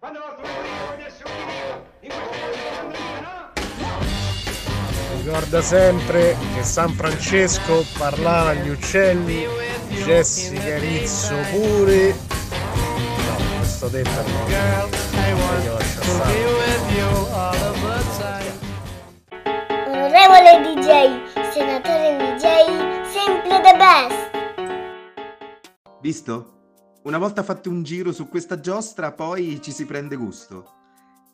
Quando di essere unito in no? Ricorda sempre che San Francesco parlava agli uccelli, Jessica Rizzo pure. No, questo detto no. Voglio lasciare stare. Onorevole DJ, senatore DJ, sempre the best. Visto? Una volta fatto un giro su questa giostra, poi ci si prende gusto.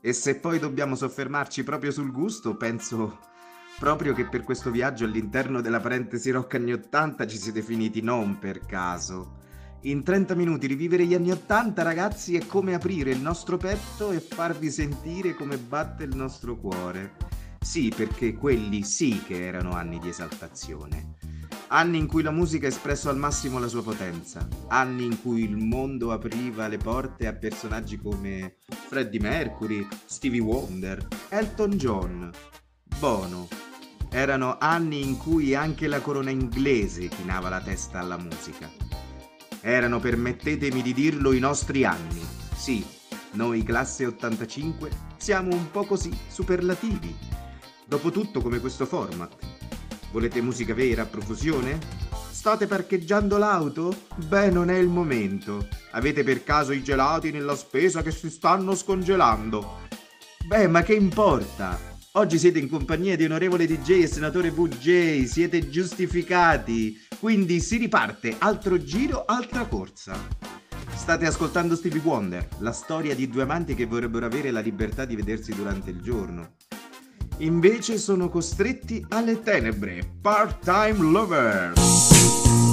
E se poi dobbiamo soffermarci proprio sul gusto, penso proprio che per questo viaggio all'interno della parentesi rock anni 80 ci siete finiti non per caso. In 30 minuti rivivere gli anni 80, ragazzi, è come aprire il nostro petto e farvi sentire come batte il nostro cuore. Sì, perché quelli sì che erano anni di esaltazione. Anni in cui la musica ha espresso al massimo la sua potenza, anni in cui il mondo apriva le porte a personaggi come Freddie Mercury, Stevie Wonder, Elton John, Bono. Erano anni in cui anche la corona inglese chinava la testa alla musica. Erano, permettetemi di dirlo, i nostri anni. Sì, noi classe 85 siamo un po' così superlativi. Dopotutto come questo format. Volete musica vera a profusione? State parcheggiando l'auto? Beh, non è il momento. Avete per caso i gelati nella spesa che si stanno scongelando? Beh, ma che importa? Oggi siete in compagnia di onorevole DJ e senatore VJ, siete giustificati. Quindi si riparte, altro giro, altra corsa. State ascoltando Stevie Wonder, la storia di due amanti che vorrebbero avere la libertà di vedersi durante il giorno. Invece sono costretti alle tenebre, part-time lovers.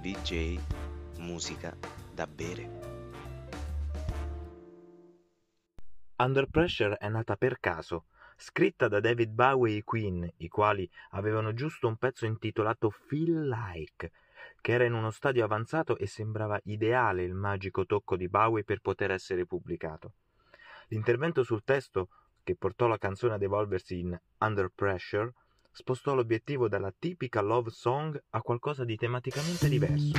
VJ, musica da bere. Under Pressure è nata per caso, scritta da David Bowie e Queen, i quali avevano giusto un pezzo intitolato Feel Like, che era in uno stadio avanzato e sembrava ideale il magico tocco di Bowie per poter essere pubblicato. L'intervento sul testo, che portò la canzone ad evolversi in Under Pressure, spostò l'obiettivo dalla tipica love song a qualcosa di tematicamente diverso.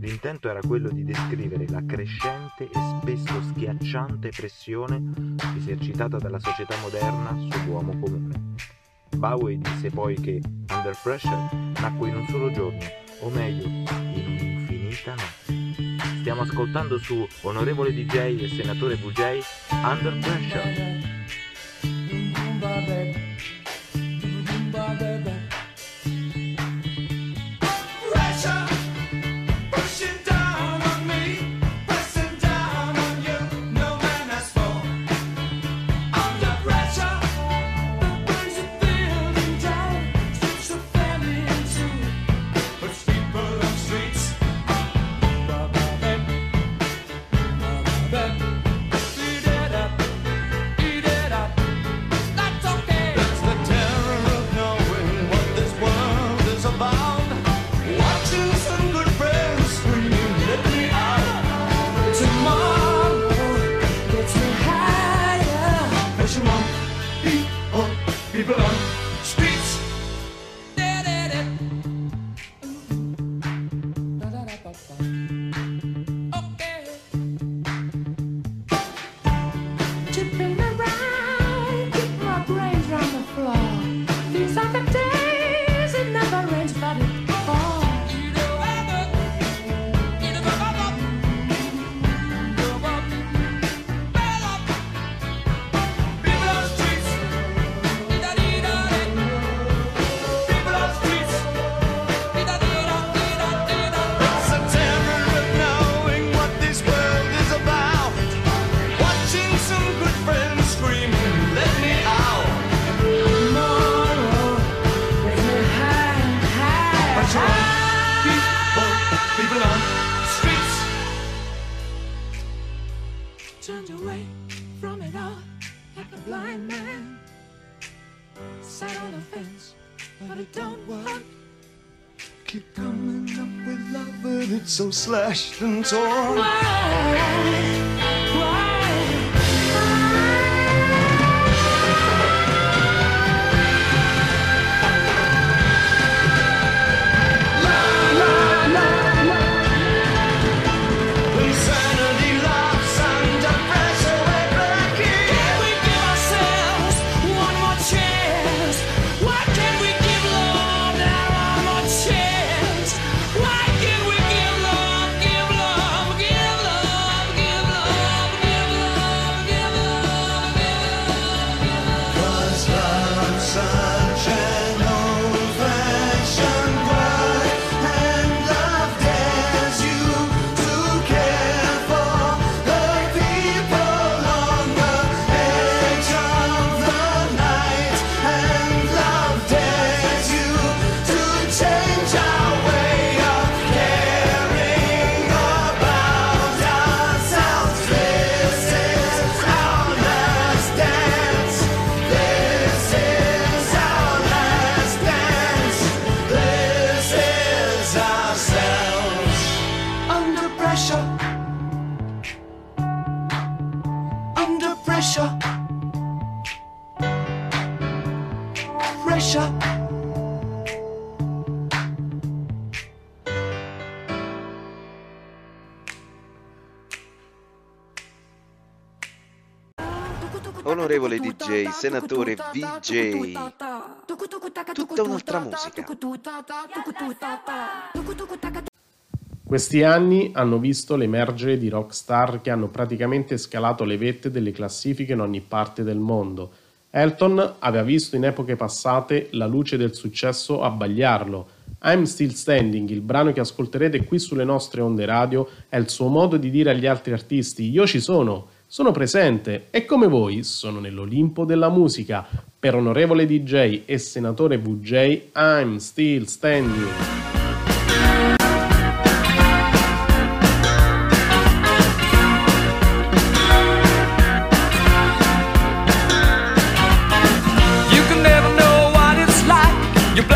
L'intento era quello di descrivere la crescente e spesso schiacciante pressione esercitata dalla società moderna sull'uomo comune. Bowie disse poi che Under Pressure nacque in un solo giorno, o meglio, in un'infinita notte. Stiamo ascoltando su Onorevole DJ e Senatore VJ Under Pressure. Slashed and torn. pressure. Under pressure. Pressure. Onorevole DJ, senatore VJ, tutta un'altra musica. Questi anni hanno visto l'emergere di rockstar che hanno praticamente scalato le vette delle classifiche in ogni parte del mondo. Elton aveva visto in epoche passate la luce del successo abbagliarlo. I'm Still Standing, il brano che ascolterete qui sulle nostre onde radio, è il suo modo di dire agli altri artisti io ci sono, sono presente e come voi sono nell'Olimpo della musica. Per onorevole DJ e senatore VJ, I'm Still Standing.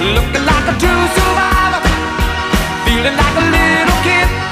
Looking like a true survivor, feeling like a little kid.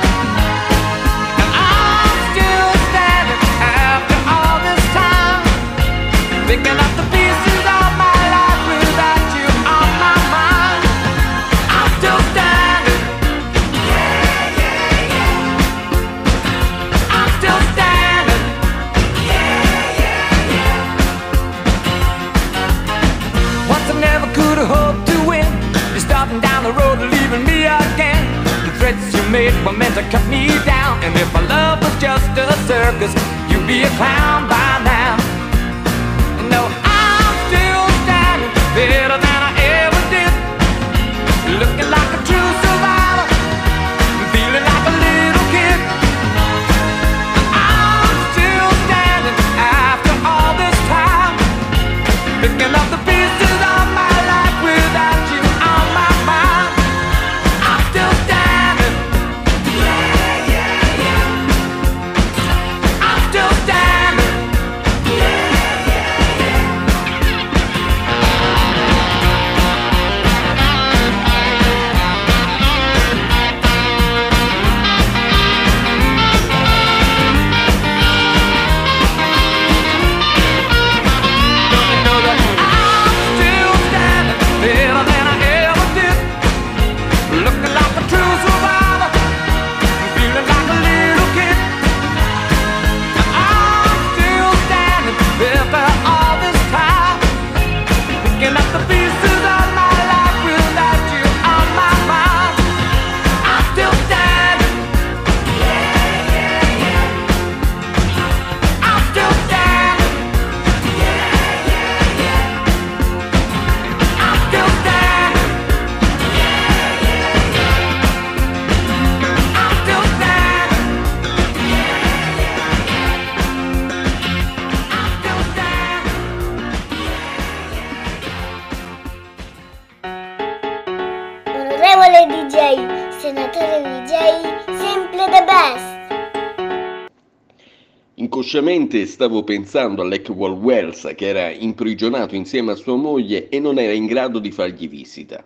Inconsciamente stavo pensando all'Eckwall Wells che era imprigionato insieme a sua moglie e non era in grado di fargli visita.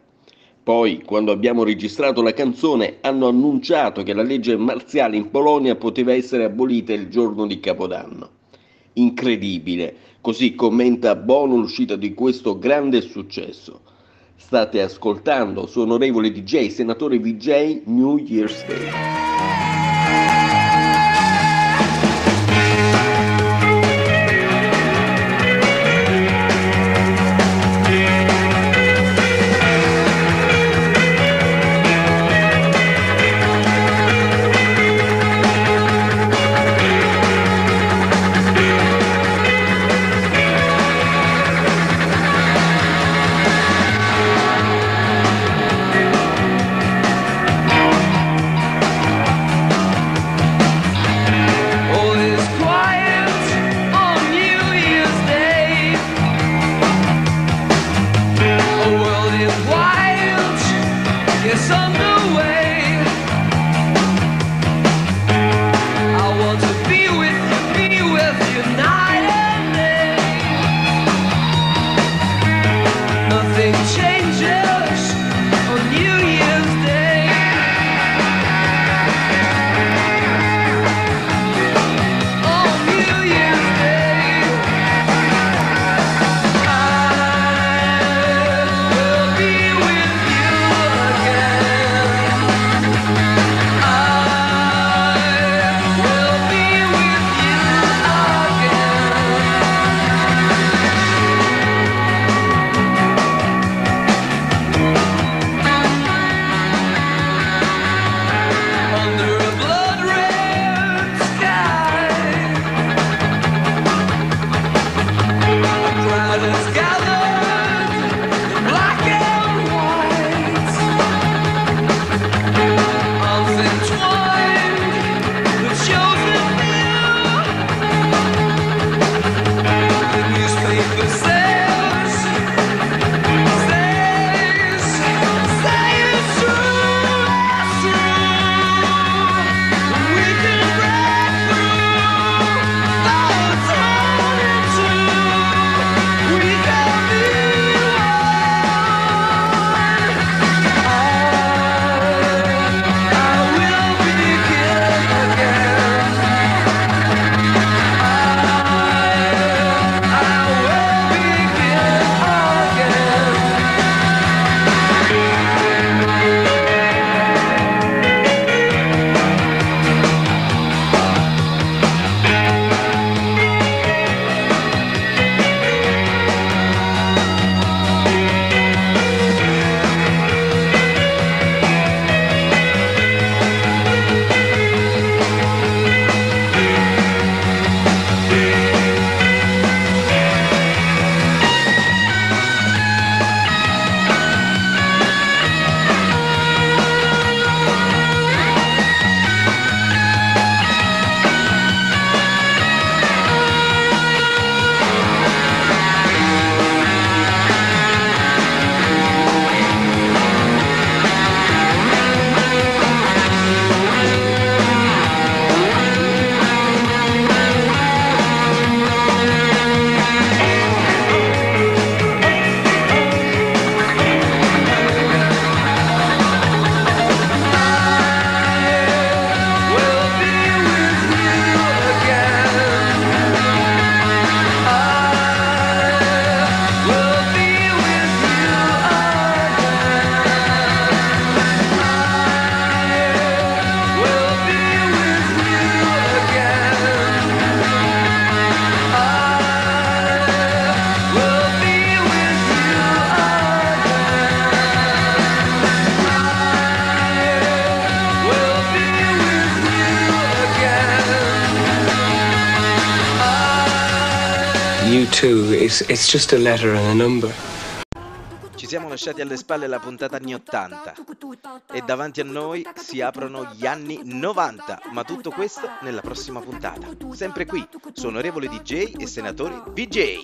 Poi, quando abbiamo registrato la canzone, hanno annunciato che la legge marziale in Polonia poteva essere abolita il giorno di Capodanno. Incredibile, così commenta Bono l'uscita di questo grande successo. State ascoltando su onorevole DJ, senatore VJ, New Year's Day. It's, it's just a letter and a number. Ci siamo lasciati alle spalle la puntata anni 80 e davanti a noi si aprono gli anni 90, ma tutto questo nella prossima puntata. Sempre qui, su onorevole DJ e senatori VJ.